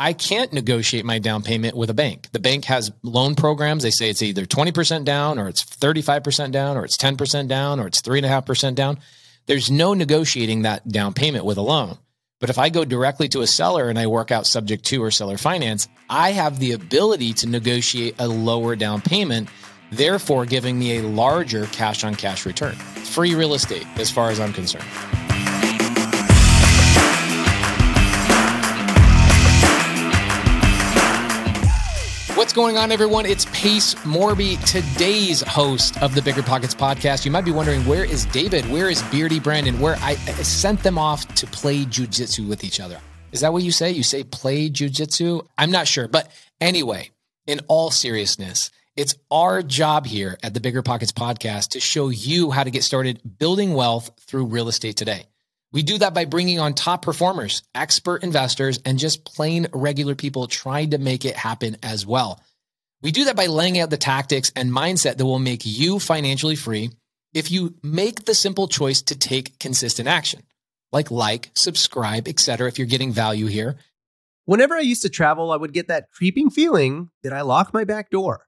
I can't negotiate my down payment with a bank. The bank has loan programs. They say it's either 20% down or it's 35% down or it's 10% down or it's 3.5% down. There's no negotiating that down payment with a loan. But if I go directly to a seller and I work out subject to or seller finance, I have the ability to negotiate a lower down payment, therefore giving me a larger cash on cash return. Free real estate, as far as I'm concerned. What's going on, everyone? It's Pace Morby, today's host of the Bigger Pockets podcast. You might be wondering, where is David? Where is Beardy Brandon? Where I, I sent them off to play jujitsu with each other. Is that what you say? You say play jujitsu? I'm not sure. But anyway, in all seriousness, it's our job here at the Bigger Pockets podcast to show you how to get started building wealth through real estate today. We do that by bringing on top performers, expert investors, and just plain regular people trying to make it happen as well. We do that by laying out the tactics and mindset that will make you financially free if you make the simple choice to take consistent action, like like, subscribe, etc. if you're getting value here. Whenever I used to travel, I would get that creeping feeling that I lock my back door.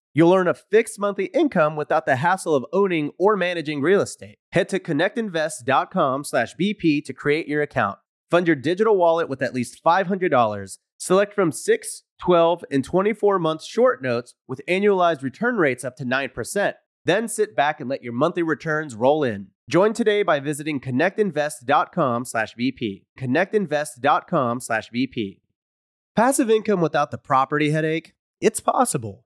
You'll earn a fixed monthly income without the hassle of owning or managing real estate. Head to connectinvest.com/bp to create your account. Fund your digital wallet with at least $500. Select from 6, 12, and 24 month short notes with annualized return rates up to 9%. Then sit back and let your monthly returns roll in. Join today by visiting connectinvest.com/bp. connectinvest.com/bp. Passive income without the property headache? It's possible.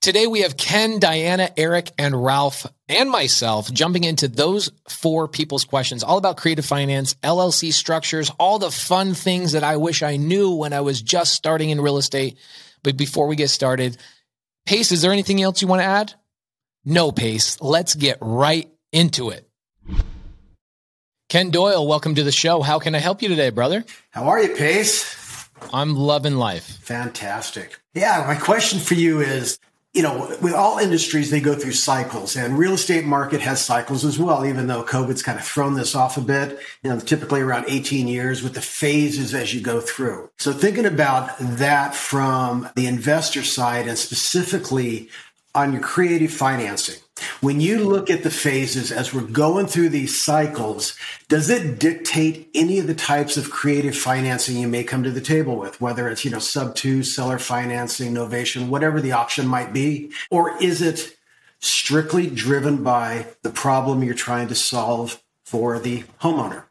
Today we have Ken, Diana, Eric, and Ralph, and myself jumping into those four people's questions, all about creative finance, LLC structures, all the fun things that I wish I knew when I was just starting in real estate. But before we get started, Pace, is there anything else you want to add? No, Pace. Let's get right into it. Ken Doyle, welcome to the show. How can I help you today, brother? How are you, Pace? I'm loving life. Fantastic. Yeah, my question for you is you know, with all industries, they go through cycles, and real estate market has cycles as well. Even though COVID's kind of thrown this off a bit, you know, typically around 18 years with the phases as you go through. So thinking about that from the investor side, and specifically on your creative financing. When you look at the phases as we're going through these cycles, does it dictate any of the types of creative financing you may come to the table with, whether it's, you know, sub two, seller financing, novation, whatever the option might be? Or is it strictly driven by the problem you're trying to solve for the homeowner?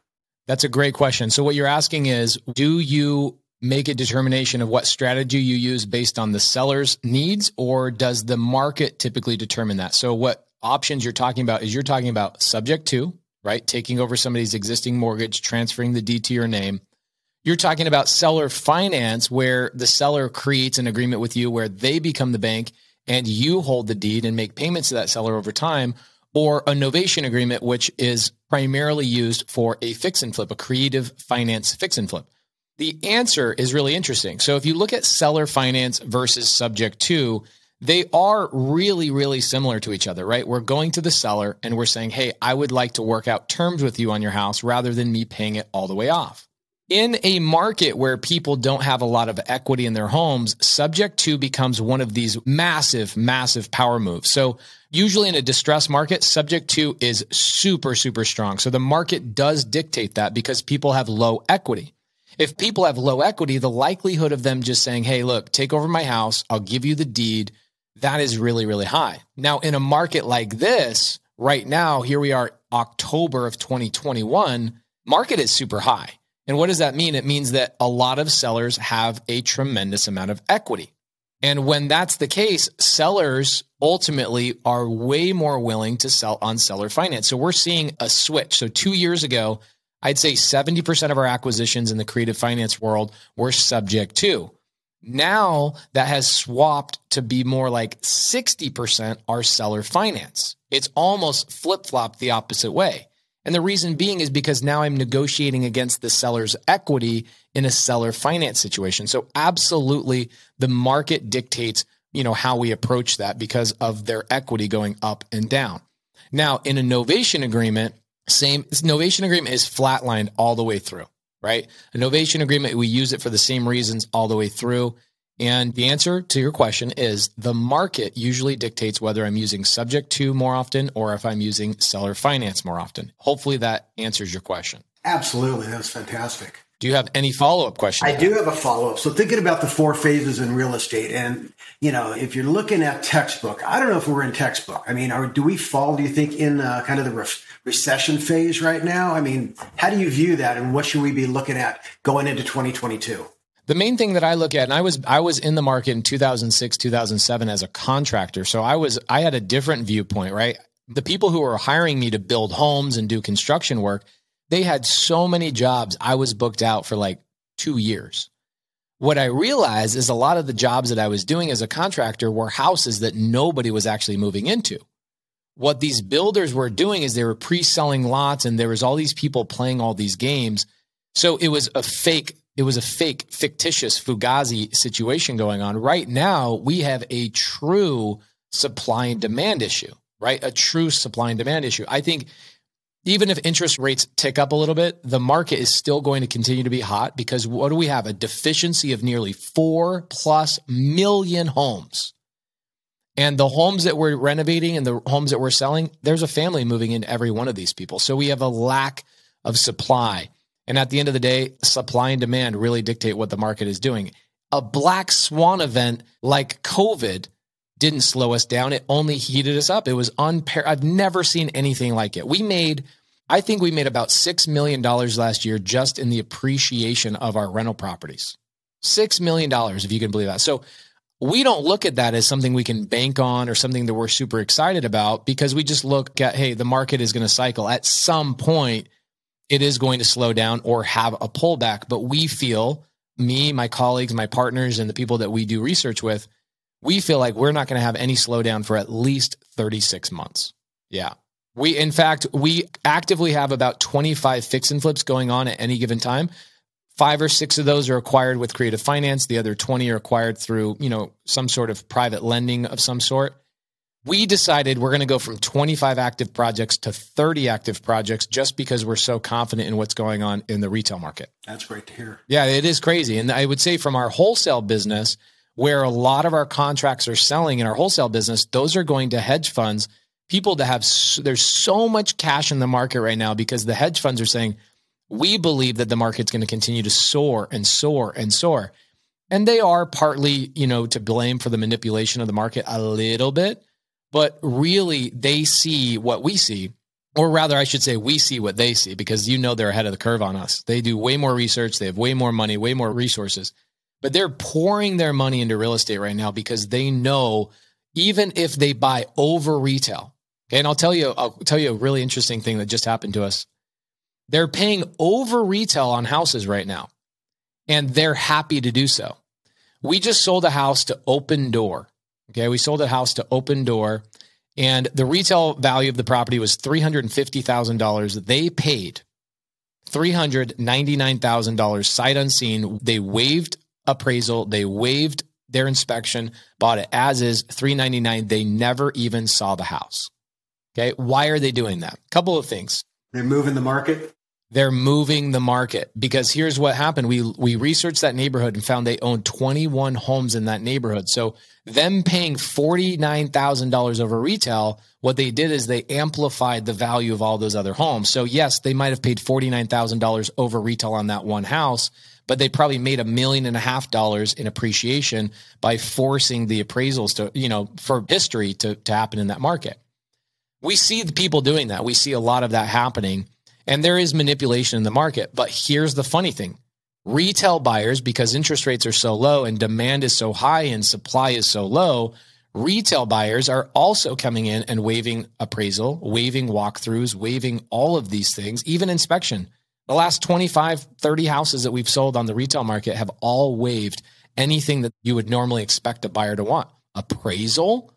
That's a great question. So what you're asking is, do you make a determination of what strategy you use based on the seller's needs, or does the market typically determine that? So, what options you're talking about is you're talking about subject to, right? Taking over somebody's existing mortgage, transferring the deed to your name. You're talking about seller finance, where the seller creates an agreement with you where they become the bank and you hold the deed and make payments to that seller over time, or a novation agreement, which is primarily used for a fix and flip, a creative finance fix and flip. The answer is really interesting. So if you look at seller finance versus subject to, they are really, really similar to each other, right? We're going to the seller and we're saying, Hey, I would like to work out terms with you on your house rather than me paying it all the way off. In a market where people don't have a lot of equity in their homes, subject to becomes one of these massive, massive power moves. So usually in a distressed market, subject to is super, super strong. So the market does dictate that because people have low equity. If people have low equity, the likelihood of them just saying, Hey, look, take over my house. I'll give you the deed. That is really, really high. Now, in a market like this, right now, here we are, October of 2021, market is super high. And what does that mean? It means that a lot of sellers have a tremendous amount of equity. And when that's the case, sellers ultimately are way more willing to sell on seller finance. So we're seeing a switch. So two years ago, I'd say 70% of our acquisitions in the creative finance world were subject to. Now that has swapped to be more like 60% are seller finance. It's almost flip flopped the opposite way. And the reason being is because now I'm negotiating against the seller's equity in a seller finance situation. So absolutely the market dictates, you know, how we approach that because of their equity going up and down. Now, in a novation agreement, same novation agreement is flatlined all the way through, right? A novation agreement, we use it for the same reasons all the way through. And the answer to your question is the market usually dictates whether I'm using subject to more often or if I'm using seller finance more often. Hopefully that answers your question. Absolutely. That's fantastic. Do you have any follow up questions? I do have a follow up. So thinking about the four phases in real estate, and you know, if you're looking at textbook, I don't know if we're in textbook. I mean, are, do we fall? Do you think in uh, kind of the re- recession phase right now? I mean, how do you view that, and what should we be looking at going into 2022? The main thing that I look at, and I was I was in the market in 2006, 2007 as a contractor, so I was I had a different viewpoint, right? The people who were hiring me to build homes and do construction work they had so many jobs. I was booked out for like two years. What I realized is a lot of the jobs that I was doing as a contractor were houses that nobody was actually moving into. What these builders were doing is they were pre selling lots and there was all these people playing all these games. So it was a fake, it was a fake, fictitious Fugazi situation going on. Right now, we have a true supply and demand issue, right? A true supply and demand issue. I think even if interest rates tick up a little bit, the market is still going to continue to be hot because what do we have? A deficiency of nearly four plus million homes. And the homes that we're renovating and the homes that we're selling, there's a family moving into every one of these people. So we have a lack of supply. And at the end of the day, supply and demand really dictate what the market is doing. A black swan event like COVID didn't slow us down. It only heated us up. It was unpar. I've never seen anything like it. We made, I think we made about $6 million last year just in the appreciation of our rental properties. $6 million, if you can believe that. So we don't look at that as something we can bank on or something that we're super excited about because we just look at, hey, the market is going to cycle. At some point, it is going to slow down or have a pullback. But we feel, me, my colleagues, my partners, and the people that we do research with, we feel like we're not going to have any slowdown for at least 36 months. Yeah. We, in fact, we actively have about 25 fix and flips going on at any given time. Five or six of those are acquired with creative finance. The other 20 are acquired through, you know, some sort of private lending of some sort. We decided we're going to go from 25 active projects to 30 active projects just because we're so confident in what's going on in the retail market. That's great to hear. Yeah, it is crazy. And I would say from our wholesale business, where a lot of our contracts are selling in our wholesale business, those are going to hedge funds, people that have, there's so much cash in the market right now because the hedge funds are saying, we believe that the market's going to continue to soar and soar and soar. And they are partly, you know, to blame for the manipulation of the market a little bit, but really they see what we see, or rather, I should say, we see what they see because you know they're ahead of the curve on us. They do way more research, they have way more money, way more resources, but they're pouring their money into real estate right now because they know even if they buy over retail. And I'll tell you, I'll tell you a really interesting thing that just happened to us they're paying over retail on houses right now, and they're happy to do so. We just sold a house to Opendoor. Okay, we sold a house to Opendoor, and the retail value of the property was $350,000. They paid $399,000 sight unseen. They waived appraisal, they waived their inspection, bought it as is, 399. They never even saw the house. Okay, why are they doing that? Couple of things. They're moving the market they're moving the market because here's what happened. We we researched that neighborhood and found they owned 21 homes in that neighborhood. So them paying $49,000 over retail, what they did is they amplified the value of all those other homes. So yes, they might have paid $49,000 over retail on that one house, but they probably made a million and a half dollars in appreciation by forcing the appraisals to, you know, for history to, to happen in that market. We see the people doing that. We see a lot of that happening and there is manipulation in the market. But here's the funny thing retail buyers, because interest rates are so low and demand is so high and supply is so low, retail buyers are also coming in and waiving appraisal, waiving walkthroughs, waiving all of these things, even inspection. The last 25, 30 houses that we've sold on the retail market have all waived anything that you would normally expect a buyer to want appraisal,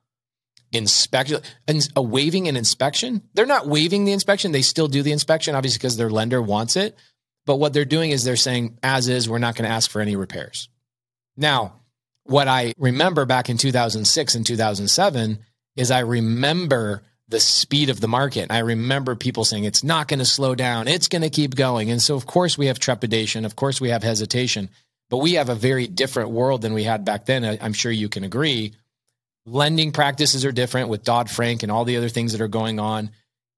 inspection and a waiving an inspection. They're not waiving the inspection. They still do the inspection, obviously, because their lender wants it. But what they're doing is they're saying, as is, we're not going to ask for any repairs. Now, what I remember back in 2006 and 2007 is I remember the speed of the market. I remember people saying it's not going to slow down, it's going to keep going. And so, of course, we have trepidation. Of course, we have hesitation, but we have a very different world than we had back then. I'm sure you can agree lending practices are different with Dodd Frank and all the other things that are going on.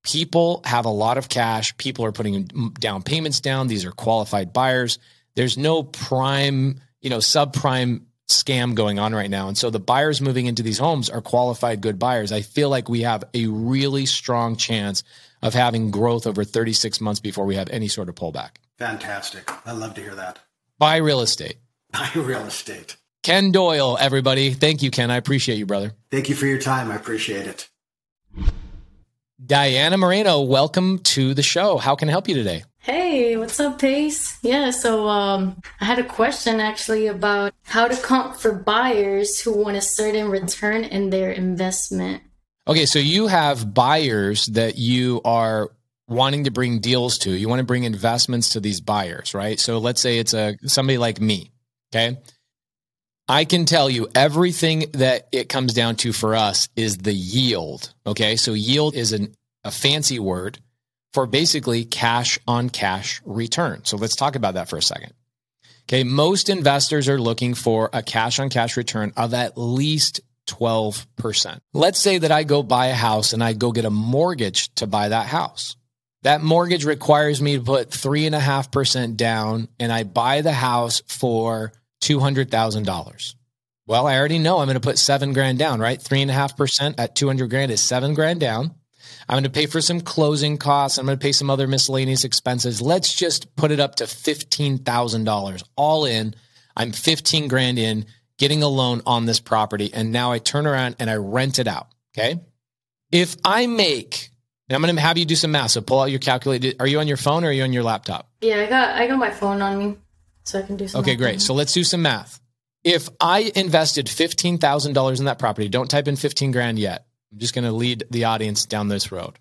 People have a lot of cash. People are putting down payments down. These are qualified buyers. There's no prime, you know, subprime scam going on right now. And so the buyers moving into these homes are qualified good buyers. I feel like we have a really strong chance of having growth over 36 months before we have any sort of pullback. Fantastic. I love to hear that. Buy real estate. Buy real estate. Ken Doyle, everybody. Thank you, Ken. I appreciate you, brother. Thank you for your time. I appreciate it. Diana Moreno, welcome to the show. How can I help you today? Hey, what's up, Pace? Yeah, so um, I had a question actually about how to comp for buyers who want a certain return in their investment. Okay, so you have buyers that you are wanting to bring deals to. You want to bring investments to these buyers, right? So let's say it's a somebody like me, okay? I can tell you everything that it comes down to for us is the yield. Okay. So yield is an, a fancy word for basically cash on cash return. So let's talk about that for a second. Okay. Most investors are looking for a cash on cash return of at least 12%. Let's say that I go buy a house and I go get a mortgage to buy that house. That mortgage requires me to put three and a half percent down and I buy the house for $200,000. Well, I already know I'm going to put seven grand down, right? Three and a half percent at 200 grand is seven grand down. I'm going to pay for some closing costs. I'm going to pay some other miscellaneous expenses. Let's just put it up to $15,000 all in. I'm 15 grand in getting a loan on this property. And now I turn around and I rent it out. Okay. If I make, and I'm going to have you do some math. So pull out your calculator. Are you on your phone or are you on your laptop? Yeah, I got, I got my phone on me so I can do some. Okay, great. So let's do some math. If I invested fifteen thousand dollars in that property, don't type in fifteen grand yet. I'm just going to lead the audience down this road.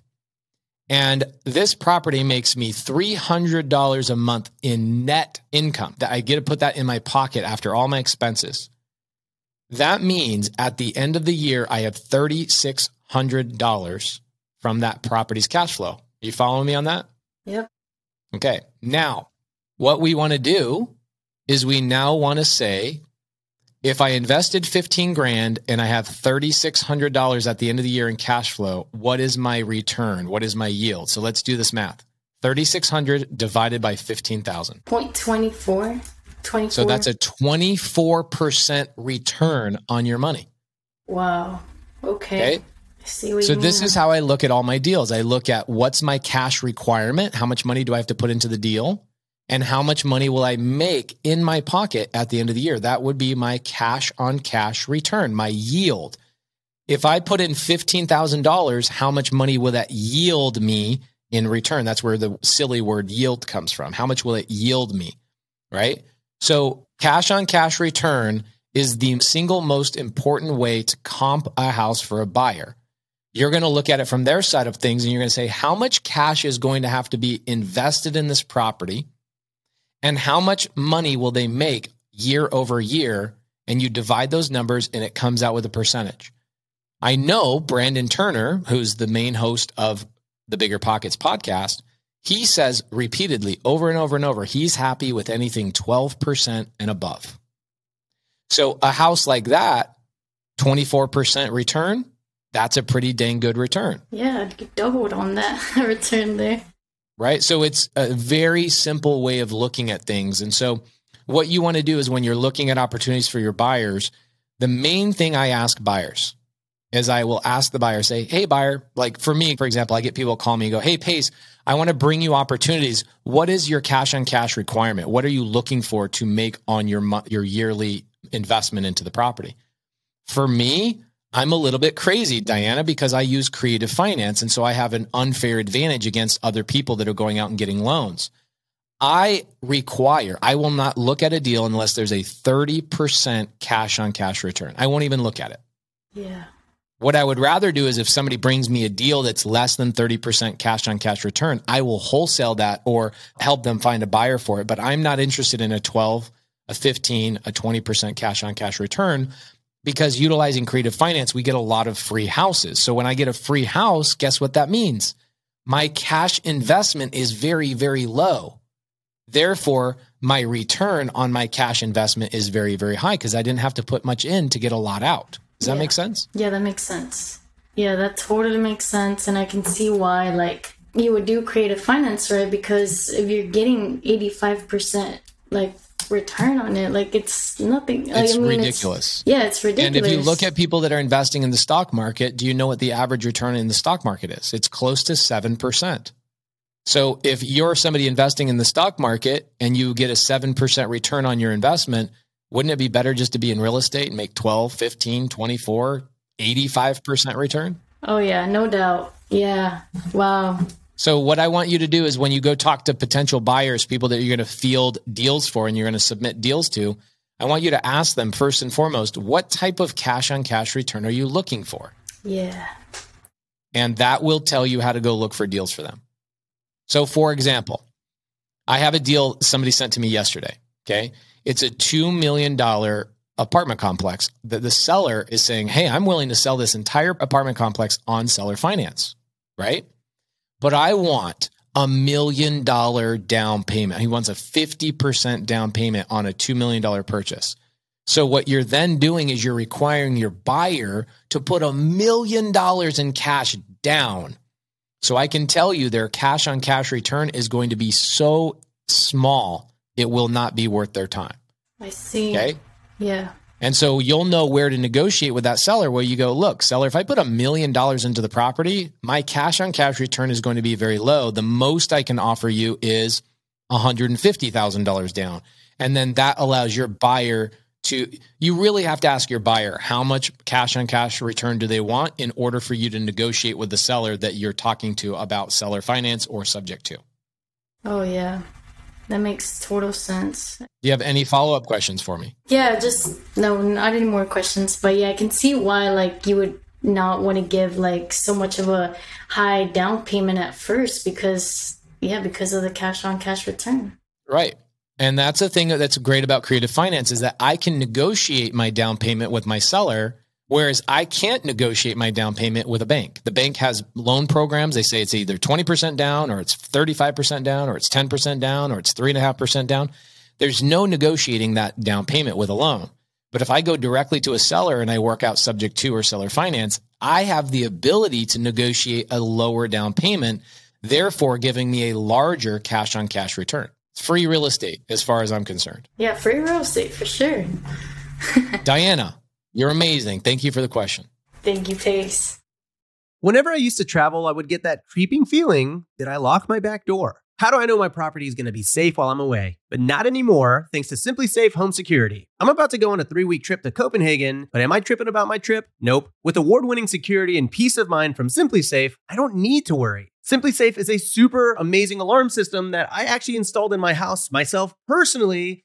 And this property makes me $300 a month in net income that I get to put that in my pocket after all my expenses. That means at the end of the year, I have $3,600 from that property's cash flow. Are you following me on that? Yep. Okay. Now, what we want to do is we now want to say if I invested 15 grand and I have $3,600 at the end of the year in cash flow, what is my return? What is my yield? So let's do this math. 3,600 divided by 15,000. 0.24. 24. So that's a 24% return on your money. Wow. Okay. Okay. I see So this mean is how I look at all my deals. I look at what's my cash requirement? How much money do I have to put into the deal? And how much money will I make in my pocket at the end of the year? That would be my cash on cash return, my yield. If I put in $15,000, how much money will that yield me in return? That's where the silly word yield comes from. How much will it yield me? Right? So cash on cash return is the single most important way to comp a house for a buyer you're going to look at it from their side of things and you're going to say how much cash is going to have to be invested in this property and how much money will they make year over year? And you divide those numbers and it comes out with a percentage. I know brandon turner who's the main host of the bigger pockets podcast he says repeatedly over and over and over he's happy with anything 12% and above. So a house like that 24% return that's a pretty dang good return, Yeah, I'd get doubled on that return there. Right? So it's a very simple way of looking at things. And so what you want to do is when you're looking at opportunities for your buyers, the main thing I ask buyers is I will ask the buyer, say, Hey, buyer, like for me, for example, I get people call me and go, Hey, Pace, I want to bring you opportunities. What is your cash on cash requirement? What are you looking for to make on your, your yearly investment into the property? For me, I'm a little bit crazy, Diana, because I use creative finance. And so I have an unfair advantage against other people that are going out and getting loans. I require, I will not look at a deal unless there's a 30% cash on cash return. I won't even look at it. Yeah. What I would rather do is if somebody brings me a deal that's less than 30% cash on cash return, I will wholesale that or help them find a buyer for it. But I'm not interested in a 12, a 15, a 20% cash on cash return because utilizing creative finance, we get a lot of free houses. So when I get a free house, guess what that means? My cash investment is very, very low. Therefore, my return on my cash investment is very, very high because I didn't have to put much in to get a lot out. Does that Yeah. make sense? Yeah, that makes sense. Yeah, that totally makes sense. And I can see why, like, you would do creative finance, right? Because if you're getting 85%, like, return on it, like, it's nothing. Like, It's I mean, ridiculous. yeah, it's ridiculous. And if you look at people that are investing in the stock market, do you know what the average return in the stock market is? It's close to 7%. So if you're somebody investing in the stock market and you get a 7% return on your investment, wouldn't it be better just to be in real estate and make 12, 15, 24, 85% return? Oh, yeah, no doubt. Yeah. Wow. So what I want you to do is when you go talk to potential buyers, people that you're going to field deals for and you're going to submit deals to, I want you to ask them first and foremost, what type of cash on cash return are you looking for? Yeah. and that will tell you how to go look for deals for them. So, for example, I have a deal somebody sent to me yesterday. Okay. It's a $2 million apartment complex that the seller is saying, Hey, I'm willing to sell this entire apartment complex on seller finance. Right. But I want a million dollar down payment. He wants a 50% down payment on a $2 million purchase. So what you're then doing is you're requiring your buyer to put a million dollars in cash down. So I can tell you their cash on cash return is going to be so small, it will not be worth their time. I see. Okay. Yeah. And so you'll know where to negotiate with that seller where you go, look, seller, if I put a million dollars into the property, my cash on cash return is going to be very low. The most I can offer you is $150,000 down. And then that allows your buyer to, you really have to ask your buyer how much cash on cash return do they want in order for you to negotiate with the seller that you're talking to about seller finance or subject to. Oh, yeah. That makes total sense. Do you have any follow up questions for me? Yeah, just no, not any more questions. But yeah, I can see why like you would not want to give like so much of a high down payment at first because yeah, because of the cash on cash return. Right. And that's the thing that's great about creative finance is that I can negotiate my down payment with my seller Whereas I can't negotiate my down payment with a bank. The bank has loan programs. They say it's either 20% down or it's 35% down or it's 10% down or it's 3.5% down. There's no negotiating that down payment with a loan. But if I go directly to a seller and I work out subject to or seller finance, I have the ability to negotiate a lower down payment, therefore giving me a larger cash on cash return. It's free real estate as far as I'm concerned. Yeah, free real estate for sure. Diana, you're amazing. Thank you for the question. Thank you, Pace. Whenever I used to travel, I would get that creeping feeling that I lock my back door. How do I know my property is going to be safe while I'm away? But not anymore, thanks to SimpliSafe Home Security. I'm about to go on a three week trip to Copenhagen, but am I tripping about my trip? Nope. With award winning security and peace of mind from SimpliSafe, I don't need to worry. SimpliSafe is a super amazing alarm system that I actually installed in my house myself personally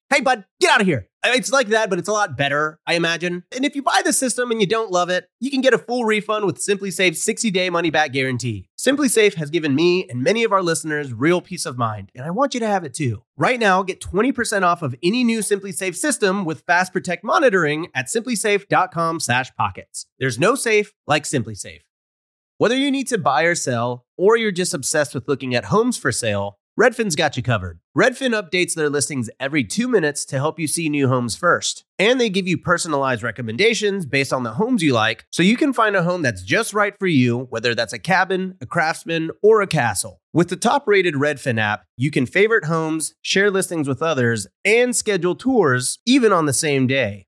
hey, bud, get out of here. It's like that, but it's a lot better, I imagine. And if you buy the system and you don't love it, you can get a full refund with SimpliSafe's 60-day money-back guarantee. SimpliSafe has given me and many of our listeners real peace of mind, and I want you to have it too. Right now, get 20% off of any new SimpliSafe system with Fast Protect monitoring at simplisafe.com/pockets. There's no safe like SimpliSafe. Whether you need to buy or sell, or you're just obsessed with looking at homes for sale, Redfin's got you covered. Redfin updates their listings every two minutes to help you see new homes first. And they give you personalized recommendations based on the homes you like, so you can find a home that's just right for you, whether that's a cabin, a craftsman, or a castle. With the top rated Redfin app, you can favorite homes, share listings with others, and schedule tours even on the same day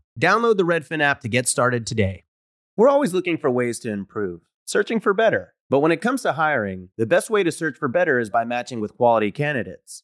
Download the Redfin app to get started today. We're always looking for ways to improve, searching for better. But when it comes to hiring, the best way to search for better is by matching with quality candidates.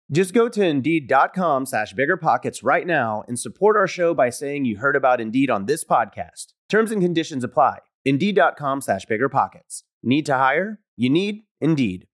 Just go to Indeed.com slash BiggerPockets right now and support our show by saying you heard about Indeed on this podcast. Terms and conditions apply. Indeed.com slash BiggerPockets. Need to hire? You need Indeed.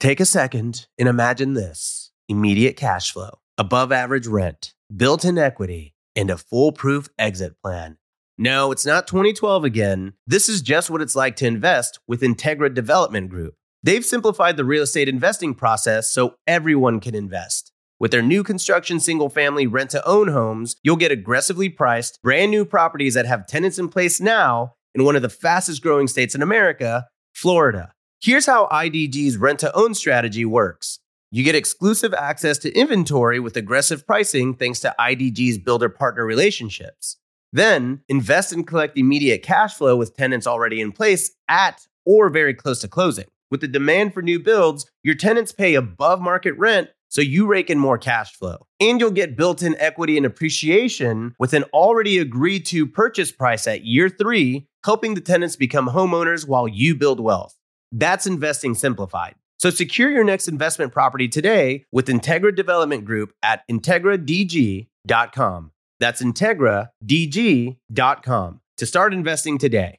Take a second and imagine this immediate cash flow, above average rent, built in equity, and a foolproof exit plan. No, it's not 2012 again. This is just what it's like to invest with Integra Development Group. They've simplified the real estate investing process so everyone can invest. With their new construction single family rent to own homes, you'll get aggressively priced, brand new properties that have tenants in place now in one of the fastest growing states in America, Florida. Here's how IDG's rent to own strategy works you get exclusive access to inventory with aggressive pricing thanks to IDG's builder partner relationships. Then invest and collect immediate cash flow with tenants already in place at or very close to closing. With the demand for new builds, your tenants pay above market rent, so you rake in more cash flow. And you'll get built in equity and appreciation with an already agreed to purchase price at year three helping the tenants become homeowners while you build wealth. That's investing simplified. So secure your next investment property today with Integra Development Group at integradg.com. That's integradg.com to start investing today.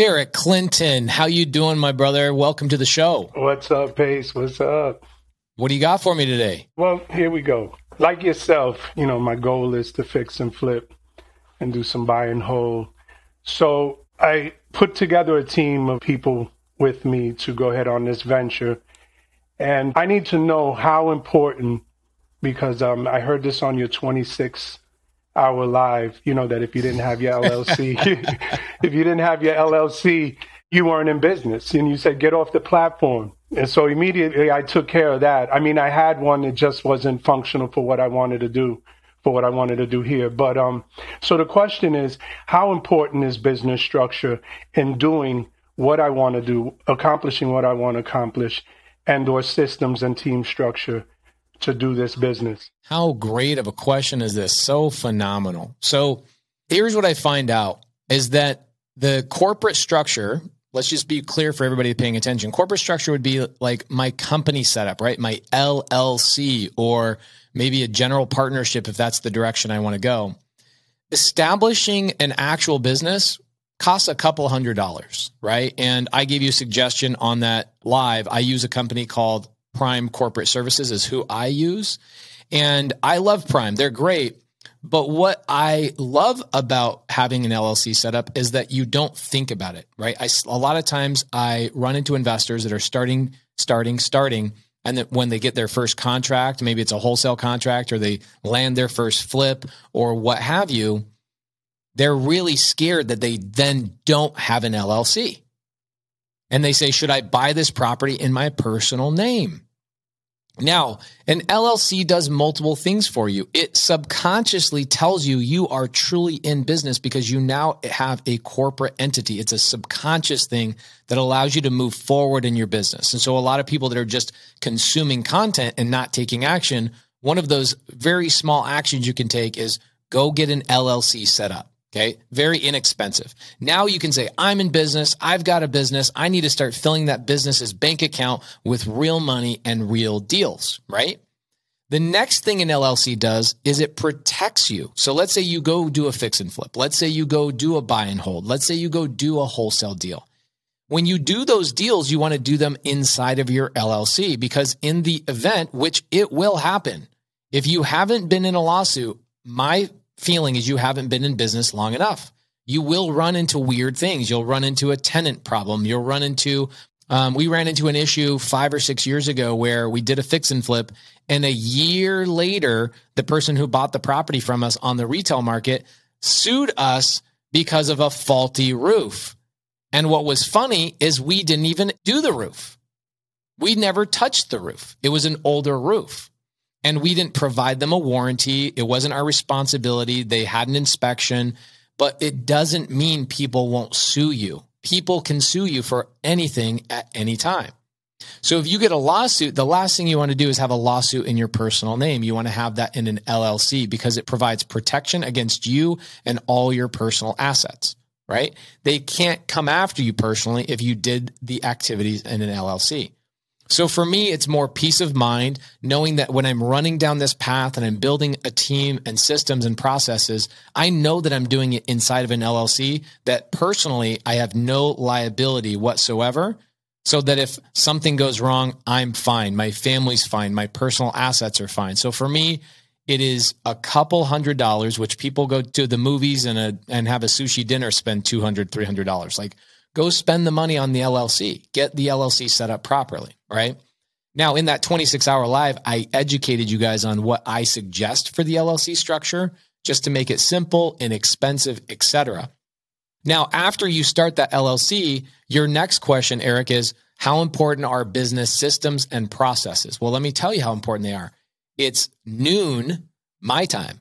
Eric Clinton, how you doing, my brother? Welcome to the show. What's up, Pace? What's up? What do you got for me today? Well, here we go. Like yourself, you know, my goal is to fix and flip and do some buy and hold. So I put together a team of people with me to go ahead on this venture. And I need to know how important, because um, I heard this on your 26 hour live, you know, that if you didn't have your LLC, if you didn't have your LLC, you weren't in business. And you said, get off the platform. And so immediately I took care of that. I mean, I had one that just wasn't functional for what I wanted to do, for what I wanted to do here. But, um, so the question is, how important is business structure in doing what I want to do, accomplishing what I want to accomplish, and or systems and team structure to do this business? How great of a question is this? So phenomenal. So here's what I find out is that the corporate structure, let's just be clear for everybody paying attention. Corporate structure would be like my company setup, right? My LLC or maybe a general partnership if that's the direction I want to go. Establishing an actual business costs a couple hundred dollars, right? And I gave you a suggestion on that live. I use a company called Prime Corporate Services is who I use. And I love Prime. They're great. But what I love about having an LLC set up is that you don't think about it, right? I, a lot of times I run into investors that are starting, starting, starting. And that when they get their first contract, maybe it's a wholesale contract or they land their first flip or what have you, they're really scared that they then don't have an LLC. And they say, should I buy this property in my personal name? Now, an LLC does multiple things for you. It subconsciously tells you you are truly in business because you now have a corporate entity. It's a subconscious thing that allows you to move forward in your business. And so, a lot of people that are just consuming content and not taking action, one of those very small actions you can take is go get an LLC set up. Okay. Very inexpensive. Now you can say, I'm in business. I've got a business. I need to start filling that business's bank account with real money and real deals, right? The next thing an LLC does is it protects you. So let's say you go do a fix and flip. Let's say you go do a buy and hold. Let's say you go do a wholesale deal. When you do those deals, you want to do them inside of your LLC because in the event, which it will happen, if you haven't been in a lawsuit, my feeling is you haven't been in business long enough. You will run into weird things. You'll run into a tenant problem. You'll run into, um, we ran into an issue five or six years ago where we did a fix and flip. And a year later, the person who bought the property from us on the retail market sued us because of a faulty roof. And what was funny is we didn't even do the roof. We never touched the roof. It was an older roof and we didn't provide them a warranty. It wasn't our responsibility. They had an inspection, but it doesn't mean people won't sue you. People can sue you for anything at any time. So if you get a lawsuit, the last thing you want to do is have a lawsuit in your personal name. You want to have that in an LLC because it provides protection against you and all your personal assets, right? They can't come after you personally if you did the activities in an LLC. So for me, it's more peace of mind knowing that when I'm running down this path and I'm building a team and systems and processes, I know that I'm doing it inside of an LLC that personally I have no liability whatsoever. So that if something goes wrong, I'm fine. My family's fine. My personal assets are fine. So for me, it is a couple hundred dollars, which people go to the movies and a, and have a sushi dinner spend $200, $300. Like go spend the money on the LLC, get the LLC set up properly, right? Now, in that 26 hour live, I educated you guys on what I suggest for the LLC structure just to make it simple, inexpensive, etc. Now, after you start that LLC, your next question, Eric, is how important are business systems and processes? Well, let me tell you how important they are. It's noon my time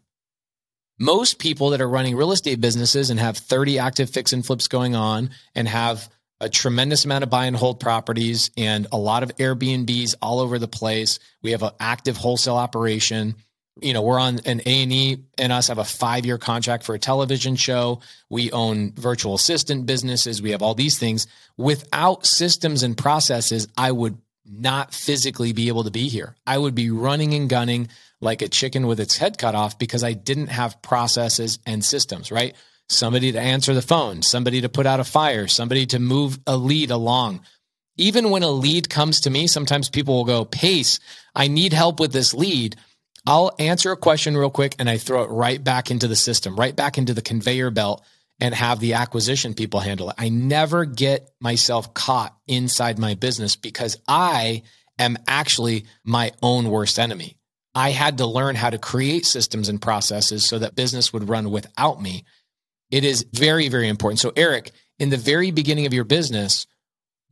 most people that are running real estate businesses and have 30 active fix and flips going on and have a tremendous amount of buy and hold properties and a lot of Airbnbs all over the place. We have an active wholesale operation. you know, we're on an A&E and us have a 5-year contract for a television show. We own virtual assistant businesses. We have all these things. Without systems and processes, I would not physically be able to be here. I would be running and gunning like a chicken with its head cut off because I didn't have processes and systems, right? Somebody to answer the phone, somebody to put out a fire, somebody to move a lead along. Even when a lead comes to me, sometimes people will go, Pace, I need help with this lead. I'll answer a question real quick and I throw it right back into the system, right back into the conveyor belt and have the acquisition people handle it. I never get myself caught inside my business because I am actually my own worst enemy. I had to learn how to create systems and processes so that business would run without me. It is very, very important. So, Eric, in the very beginning of your business,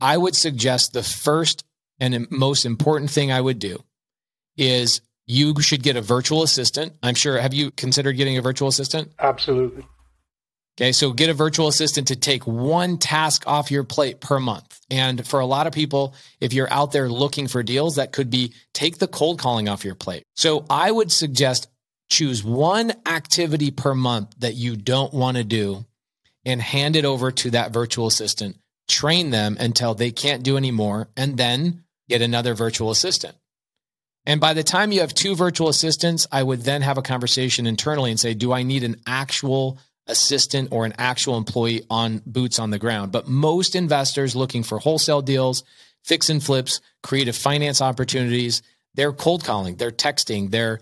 I would suggest the first and most important thing I would do is you should get a virtual assistant. I'm sure. Have you considered getting a virtual assistant? Absolutely. Okay, so get a virtual assistant to take one task off your plate per month. And for a lot of people, if you're out there looking for deals, that could be take the cold calling off your plate. So I would suggest choose one activity per month that you don't want to do and hand it over to that virtual assistant. Train them until they can't do anymore, and then get another virtual assistant. And by the time you have two virtual assistants, I would then have a conversation internally and say, do I need an actual assistant or an actual employee on boots on the ground. But most investors looking for wholesale deals, fix and flips, creative finance opportunities, they're cold calling, they're texting, they're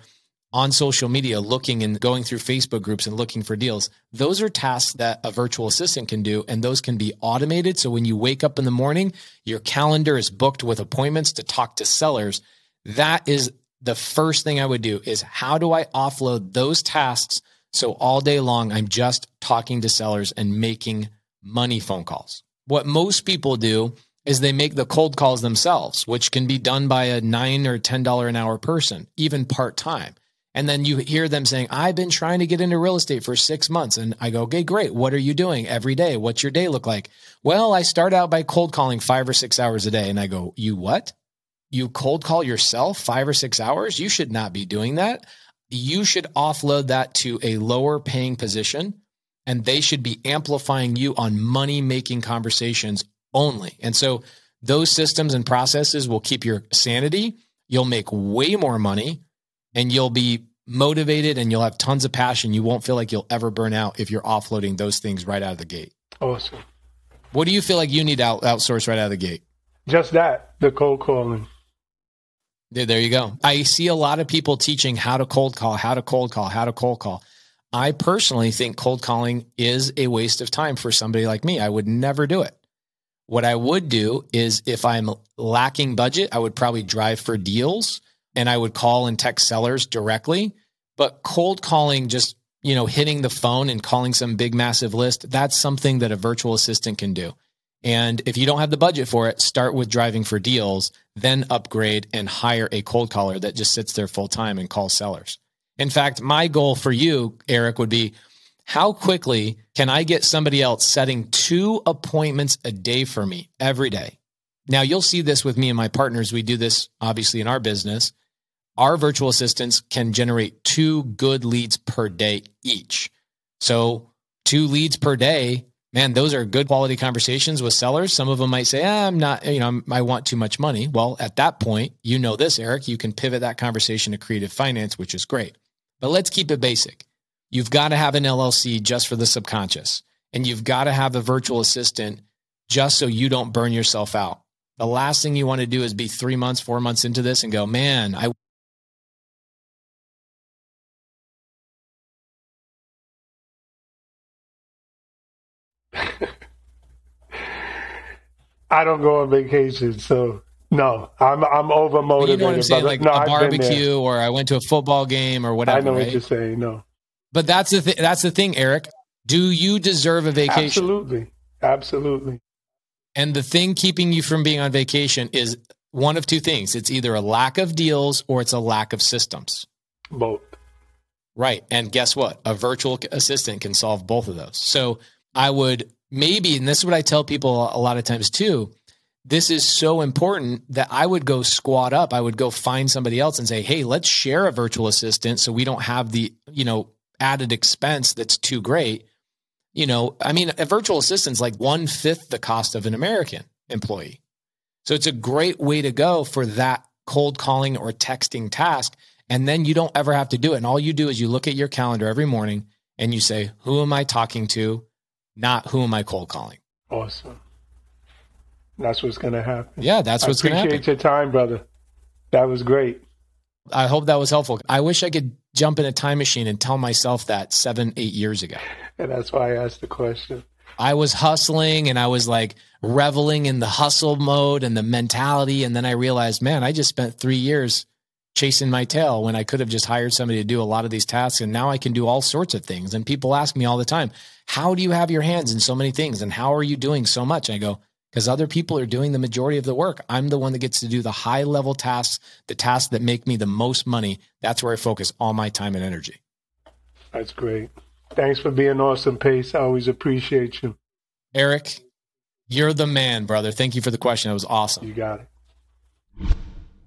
on social media looking and going through Facebook groups and looking for deals. Those are tasks that a virtual assistant can do, and those can be automated. So when you wake up in the morning, your calendar is booked with appointments to talk to sellers. That is the first thing I would do is how do I offload those tasks so all day long, I'm just talking to sellers and making money phone calls. What most people do is they make the cold calls themselves, which can be done by a nine or $10 an hour person, even part time. And then you hear them saying, I've been trying to get into real estate for six months. And I go, okay, great. What are you doing every day? What's your day look like? Well, I start out by cold calling five or six hours a day. And I go, you what? You cold call yourself five or six hours? You should not be doing that you should offload that to a lower paying position and they should be amplifying you on money making conversations only. And so those systems and processes will keep your sanity. You'll make way more money and you'll be motivated and you'll have tons of passion. You won't feel like you'll ever burn out if you're offloading those things right out of the gate. Awesome. What do you feel like you need to out- outsource right out of the gate? Just that, the cold calling. There you go. I see a lot of people teaching how to cold call, how to cold call, how to cold call. I personally think cold calling is a waste of time for somebody like me. I would never do it. What I would do is if I'm lacking budget, I would probably drive for deals and I would call and text sellers directly. But cold calling, just, you know, hitting the phone and calling some big, massive list, that's something that a virtual assistant can do. And if you don't have the budget for it, start with driving for deals, then upgrade and hire a cold caller that just sits there full time and calls sellers. In fact, my goal for you, Eric, would be how quickly can I get somebody else setting two appointments a day for me every day? Now, you'll see this with me and my partners. We do this obviously in our business. Our virtual assistants can generate two good leads per day each. So, two leads per day man, those are good quality conversations with sellers. Some of them might say, ah, I'm not, you know, I want too much money. Well, at that point, you know this, Eric, you can pivot that conversation to creative finance, which is great. But let's keep it basic. You've got to have an LLC just for the subconscious, and you've got to have a virtual assistant just so you don't burn yourself out. The last thing you want to do is be three months, four months into this and go, man, I I don't go on vacation, so no, I'm I'm over motivated. You know what I'm saying? Like no, a barbecue, or I went to a football game, or whatever. I know right? what you're saying. No, but that's the th- that's the thing, Eric. Do you deserve a vacation? Absolutely, absolutely. And the thing keeping you from being on vacation is one of two things. It's either a lack of deals or it's a lack of systems. Both. Right. And guess what? A virtual assistant can solve both of those. So I would maybe, and this is what I tell people a lot of times too, this is so important that I would go squat up. I would go find somebody else and say, "Hey, let's share a virtual assistant so we don't have the, you know, added expense that's too great." You know, I mean, a virtual assistant's like one fifth the cost of an American employee. So it's a great way to go for that cold calling or texting task. And then you don't ever have to do it. And all you do is you look at your calendar every morning and you say, Who am I talking to? Not who am I cold calling? Awesome. That's what's going to happen. Yeah, that's what's going to happen. Appreciate your time, brother. That was great. I hope that was helpful. I wish I could jump in a time machine and tell myself that seven, eight years ago. And that's why I asked the question. I was hustling and I was like reveling in the hustle mode and the mentality. And then I realized, man, I just spent three years chasing my tail when I could have just hired somebody to do a lot of these tasks. And now I can do all sorts of things. And people ask me all the time, how do you have your hands in so many things? And how are you doing so much? I go, because other people are doing the majority of the work. I'm the one that gets to do the high level tasks, the tasks that make me the most money. That's where I focus all my time and energy. That's great. Thanks for being awesome, Pace. I always appreciate you. Eric, you're the man, brother. Thank you for the question. It was awesome. You got it.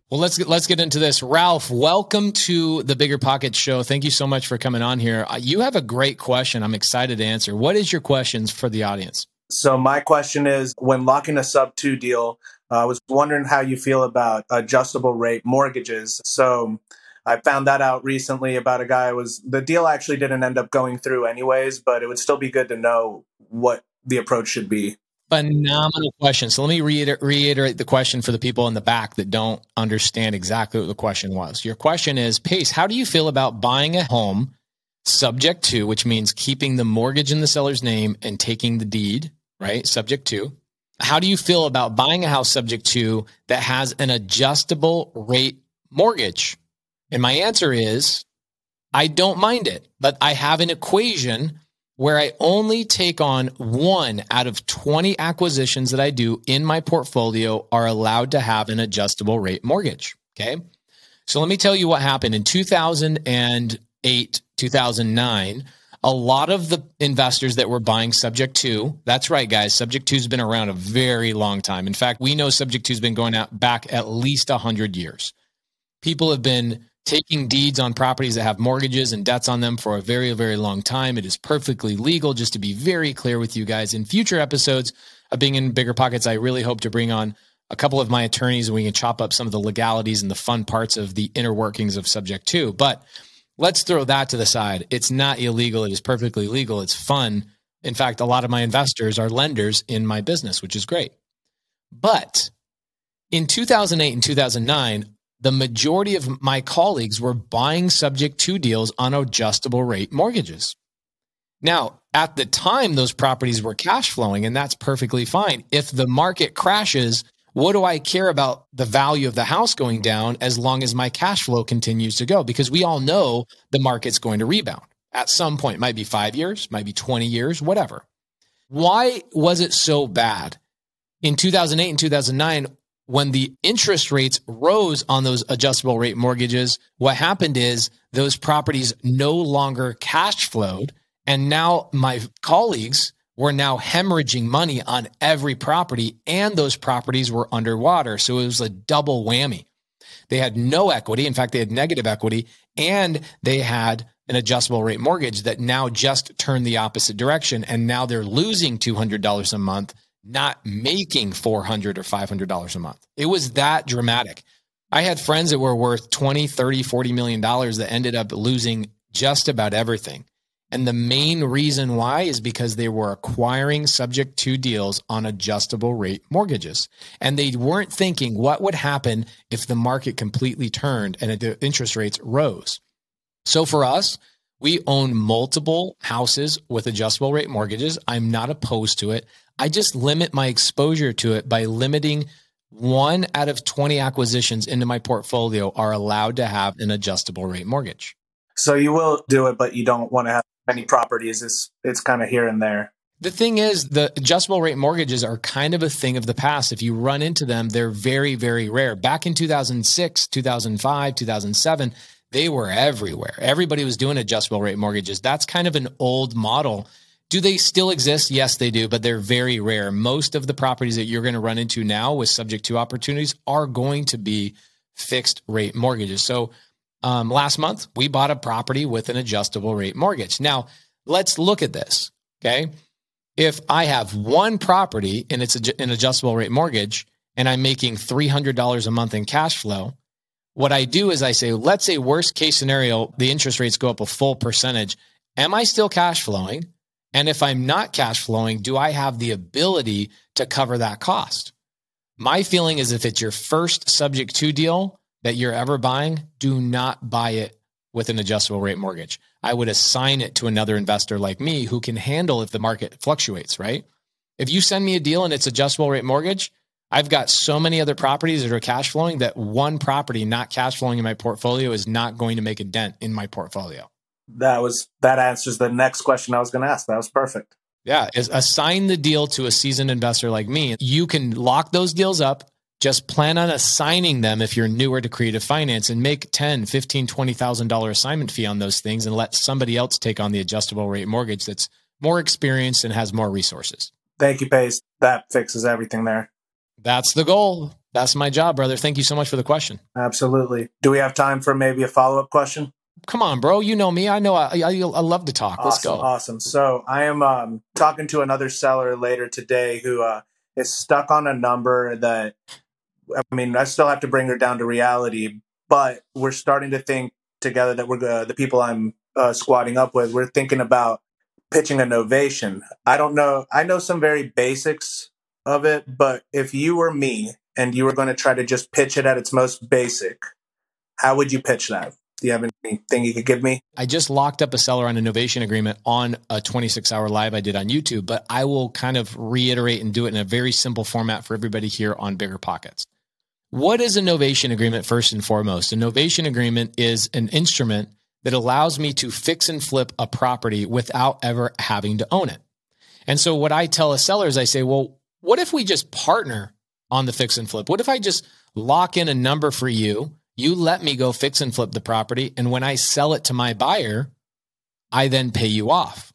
Well, let's get, let's get into this. Ralph, welcome to the Bigger Pockets show. Thank you so much for coming on here. Uh, you have a great question. I'm excited to answer. What is your questions for the audience? So my question is, when locking a sub two deal, uh, I was wondering how you feel about adjustable rate mortgages. So I found that out recently about a guy was the deal actually didn't end up going through anyways, but it would still be good to know what the approach should be. Phenomenal question. So let me reiter- reiterate the question for the people in the back that don't understand exactly what the question was. Your question is, Pace, how do you feel about buying a home subject to, which means keeping the mortgage in the seller's name and taking the deed, right? Subject to. How do you feel about buying a house subject to that has an adjustable rate mortgage? And my answer is I don't mind it, but I have an equation where I only take on one out of 20 acquisitions that I do in my portfolio are allowed to have an adjustable rate mortgage. Okay. So let me tell you what happened in 2008, 2009. A lot of the investors that were buying Subject To, that's right, guys, Subject To has been around a very long time. In fact, we know Subject To has been going out back at least 100 years. People have been taking deeds on properties that have mortgages and debts on them for a very, very long time. It is perfectly legal, just to be very clear with you guys. In future episodes of Being in Bigger Pockets, I really hope to bring on a couple of my attorneys and we can chop up some of the legalities and the fun parts of the inner workings of Subject To. But let's throw that to the side. It's not illegal, it is perfectly legal, it's fun. In fact, a lot of my investors are lenders in my business, which is great. But in 2008 and 2009, the majority of my colleagues were buying subject to deals on adjustable rate mortgages. Now, at the time, those properties were cash flowing, and that's perfectly fine. If the market crashes, what do I care about the value of the house going down as long as my cash flow continues to go? Because we all know the market's going to rebound at some point. Might be five years, might be 20 years, whatever. Why was it so bad? In 2008 and 2009, when the interest rates rose on those adjustable rate mortgages, what happened is those properties no longer cash flowed. And now my colleagues were now hemorrhaging money on every property, and those properties were underwater. So it was a double whammy. They had no equity. In fact, they had negative equity, and they had an adjustable rate mortgage that now just turned the opposite direction. And now they're losing $200 a month not making 400 or $500 a month. It was that dramatic. I had friends that were worth 20, 30, 40 million dollars that ended up losing just about everything. And the main reason why is because they were acquiring subject to deals on adjustable rate mortgages. And they weren't thinking what would happen if the market completely turned and the interest rates rose. So for us, we own multiple houses with adjustable rate mortgages. I'm not opposed to it. I just limit my exposure to it by limiting one out of 20 acquisitions into my portfolio are allowed to have an adjustable rate mortgage. So you will do it, but you don't want to have many properties. It's it's kind of here and there. The thing is, the adjustable rate mortgages are kind of a thing of the past. If you run into them, they're very, very rare. Back in 2006, 2005, 2007, they were everywhere. Everybody was doing adjustable rate mortgages. That's kind of an old model Do they still exist? Yes, they do, but they're very rare. Most of the properties that you're going to run into now with subject to opportunities are going to be fixed rate mortgages. So um, last month, we bought a property with an adjustable rate mortgage. Now, let's look at this. Okay. If I have one property and it's an adjustable rate mortgage and I'm making $300 a month in cash flow, what I do is I say, let's say worst case scenario, the interest rates go up a full percentage. Am I still cash flowing? And if I'm not cash flowing, do I have the ability to cover that cost? My feeling is if it's your first subject to deal that you're ever buying, do not buy it with an adjustable rate mortgage. I would assign it to another investor like me who can handle if the market fluctuates, right? If you send me a deal and it's adjustable rate mortgage, I've got so many other properties that are cash flowing that one property not cash flowing in my portfolio is not going to make a dent in my portfolio that was that answers the next question I was going to ask. That was perfect. Yeah, is assign the deal to a seasoned investor like me. You can lock those deals up. Just plan on assigning them if you're newer to creative finance and make 10, 15, $20,000 assignment fee on those things and let somebody else take on the adjustable rate mortgage that's more experienced and has more resources. Thank you, Pace. That fixes everything there. That's the goal. That's my job, brother. Thank you so much for the question. Absolutely. Do we have time for maybe a follow up question? come on, bro. You know me. I know I, I, I love to talk. Let's awesome, go. Awesome. So I am um, talking to another seller later today who uh, is stuck on a number that, I mean, I still have to bring her down to reality, but we're starting to think together that we're uh, the people I'm uh, squatting up with. We're thinking about pitching a novation. I don't know. I know some very basics of it, but if you were me and you were going to try to just pitch it at its most basic, how would you pitch that? Do you have anything you could give me? I just locked up a seller on a novation agreement on a 26 hour live I did on YouTube, but I will kind of reiterate and do it in a very simple format for everybody here on Bigger Pockets. What is a novation agreement first and foremost? A novation agreement is an instrument that allows me to fix and flip a property without ever having to own it. And so what I tell a seller is I say, well, what if we just partner on the fix and flip? What if I just lock in a number for you you let me go fix and flip the property. And when I sell it to my buyer, I then pay you off.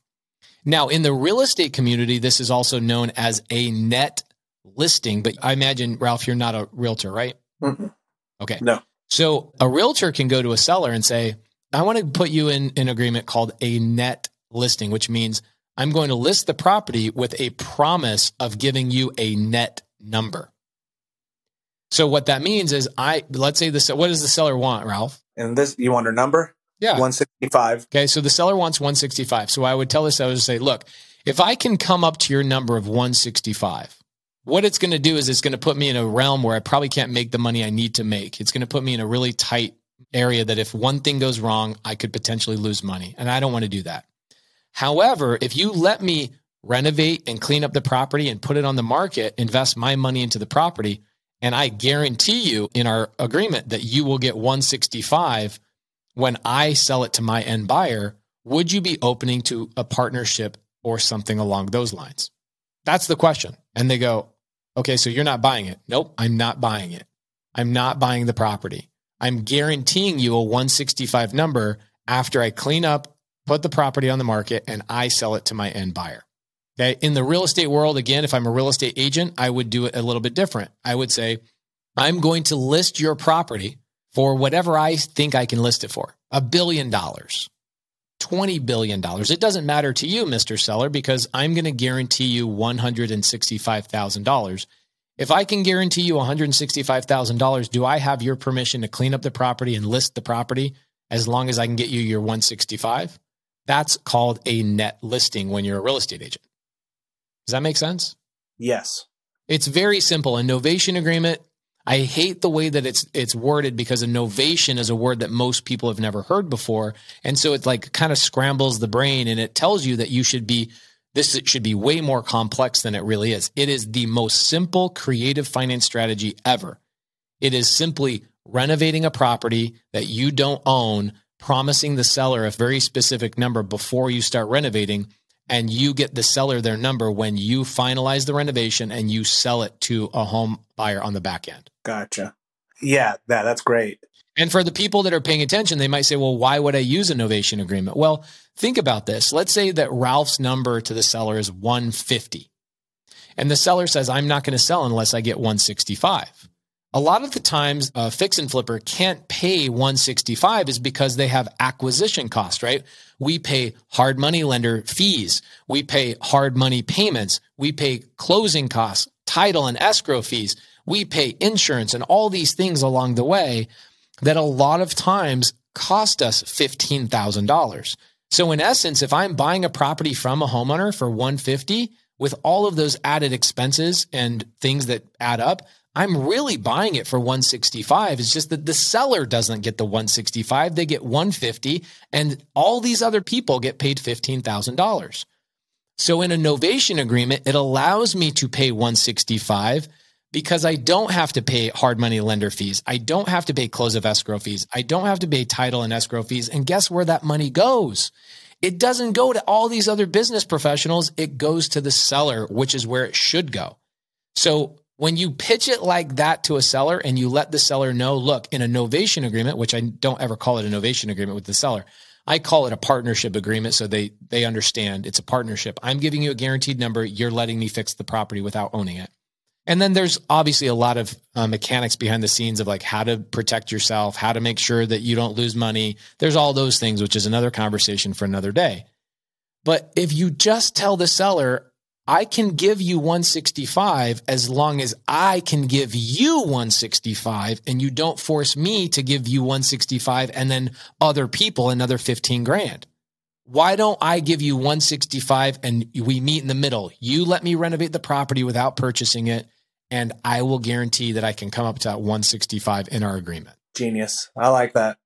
Now, in the real estate community, this is also known as a net listing. But I imagine, Ralph, you're not a realtor, right? Mm-hmm. Okay. No. So a realtor can go to a seller and say, I want to put you in an agreement called a net listing, which means I'm going to list the property with a promise of giving you a net number. So what that means is I let's say this what does the seller want, Ralph? And this you want a number? Yeah. 165. Okay, so the seller wants 165. So I would tell the seller to say, look, if I can come up to your number of 165, what it's going to do is it's going to put me in a realm where I probably can't make the money I need to make. It's going to put me in a really tight area that if one thing goes wrong, I could potentially lose money. And I don't want to do that. However, if you let me renovate and clean up the property and put it on the market, invest my money into the property, and I guarantee you in our agreement that you will get 165 when I sell it to my end buyer. Would you be opening to a partnership or something along those lines? That's the question. And they go, okay, so you're not buying it. Nope, I'm not buying it. I'm not buying the property. I'm guaranteeing you a 165 number after I clean up, put the property on the market, and I sell it to my end buyer. Okay. In the real estate world, again, if I'm a real estate agent, I would do it a little bit different. I would say, I'm going to list your property for whatever I think I can list it for a billion dollars, $20 billion. It doesn't matter to you, Mr. Seller, because I'm going to guarantee you $165,000. If I can guarantee you $165,000, do I have your permission to clean up the property and list the property as long as I can get you your 165? That's called a net listing when you're a real estate agent. Does that make sense? Yes. It's very simple. A novation agreement, I hate the way that it's it's worded because a novation is a word that most people have never heard before. And so it like kind of scrambles the brain and it tells you that you should be this should be way more complex than it really is. It is the most simple creative finance strategy ever. It is simply renovating a property that you don't own, promising the seller a very specific number before you start renovating and you get the seller their number when you finalize the renovation and you sell it to a home buyer on the back end. Gotcha. Yeah, that that's great. And for the people that are paying attention, they might say, well, why would I use a novation agreement? Well, think about this. Let's say that Ralph's number to the seller is 150. And the seller says, I'm not going to sell unless I get 165. A lot of the times a fix and flipper can't pay 165 is because they have acquisition costs, right? We pay hard money lender fees. We pay hard money payments. We pay closing costs, title and escrow fees. We pay insurance and all these things along the way that a lot of times cost us $15,000. So in essence, if I'm buying a property from a homeowner for 150 with all of those added expenses and things that add up, I'm really buying it for 165. It's just that the seller doesn't get the 165, they get 150 and all these other people get paid $15,000. So in a novation agreement, it allows me to pay 165 because I don't have to pay hard money lender fees. I don't have to pay close of escrow fees. I don't have to pay title and escrow fees. And guess where that money goes? It doesn't go to all these other business professionals. It goes to the seller, which is where it should go. So when you pitch it like that to a seller and you let the seller know, look, in a novation agreement, which I don't ever call it a novation agreement with the seller, I call it a partnership agreement so they they understand it's a partnership. I'm giving you a guaranteed number, you're letting me fix the property without owning it. And then there's obviously a lot of uh, mechanics behind the scenes of like how to protect yourself, how to make sure that you don't lose money. There's all those things, which is another conversation for another day. But if you just tell the seller, I can give you 165 as long as I can give you 165 and you don't force me to give you 165 and then other people another 15 grand. Why don't I give you 165 and we meet in the middle? You let me renovate the property without purchasing it and I will guarantee that I can come up to that 165 in our agreement. Genius. I like that.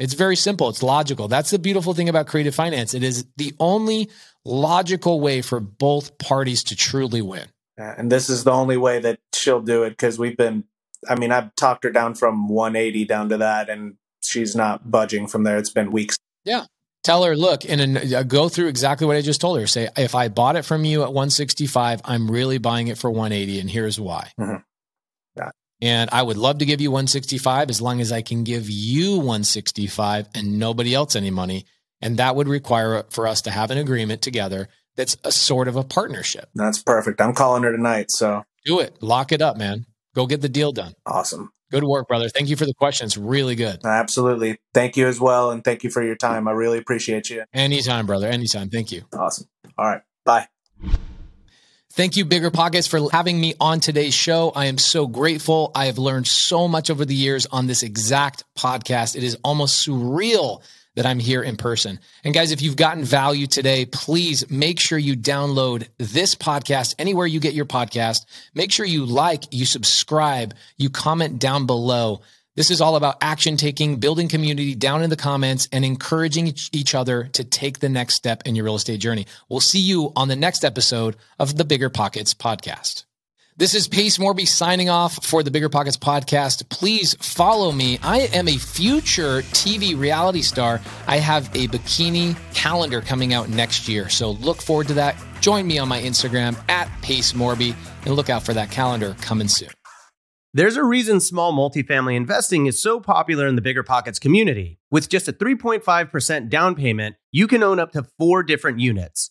It's very simple. It's logical. That's the beautiful thing about creative finance. It is the only logical way for both parties to truly win. Yeah, and this is the only way that she'll do it because we've been, I mean, I've talked her down from 180 down to that, and she's not budging from there. It's been weeks. Yeah. Tell her, look, and uh, go through exactly what I just told her. Say, if I bought it from you at 165, I'm really buying it for 180, and here's why. Mm-hmm. Yeah. And I would love to give you 165 as long as I can give you 165 and nobody else any money. And that would require for us to have an agreement together that's a sort of a partnership. That's perfect. I'm calling her tonight. So do it. Lock it up, man. Go get the deal done. Awesome. Good work, brother. Thank you for the questions. Really good. Absolutely. Thank you as well. And thank you for your time. I really appreciate you. Anytime, brother. Anytime. Thank you. Awesome. All right. Bye. Thank you, Bigger Pockets, for having me on today's show. I am so grateful. I have learned so much over the years on this exact podcast. It is almost surreal that I'm here in person. And guys, if you've gotten value today, please make sure you download this podcast anywhere you get your podcast. Make sure you like, you subscribe, you comment down below. This is all about action taking, building community down in the comments, and encouraging each other to take the next step in your real estate journey. We'll see you on the next episode of the Bigger Pockets podcast. This is Pace Morby signing off for the Bigger Pockets podcast. Please follow me. I am a future TV reality star. I have a bikini calendar coming out next year. So look forward to that. Join me on my Instagram at Pace Morby and look out for that calendar coming soon. There's a reason small multifamily investing is so popular in the Bigger Pockets community. With just a 3.5% down payment, you can own up to four different units.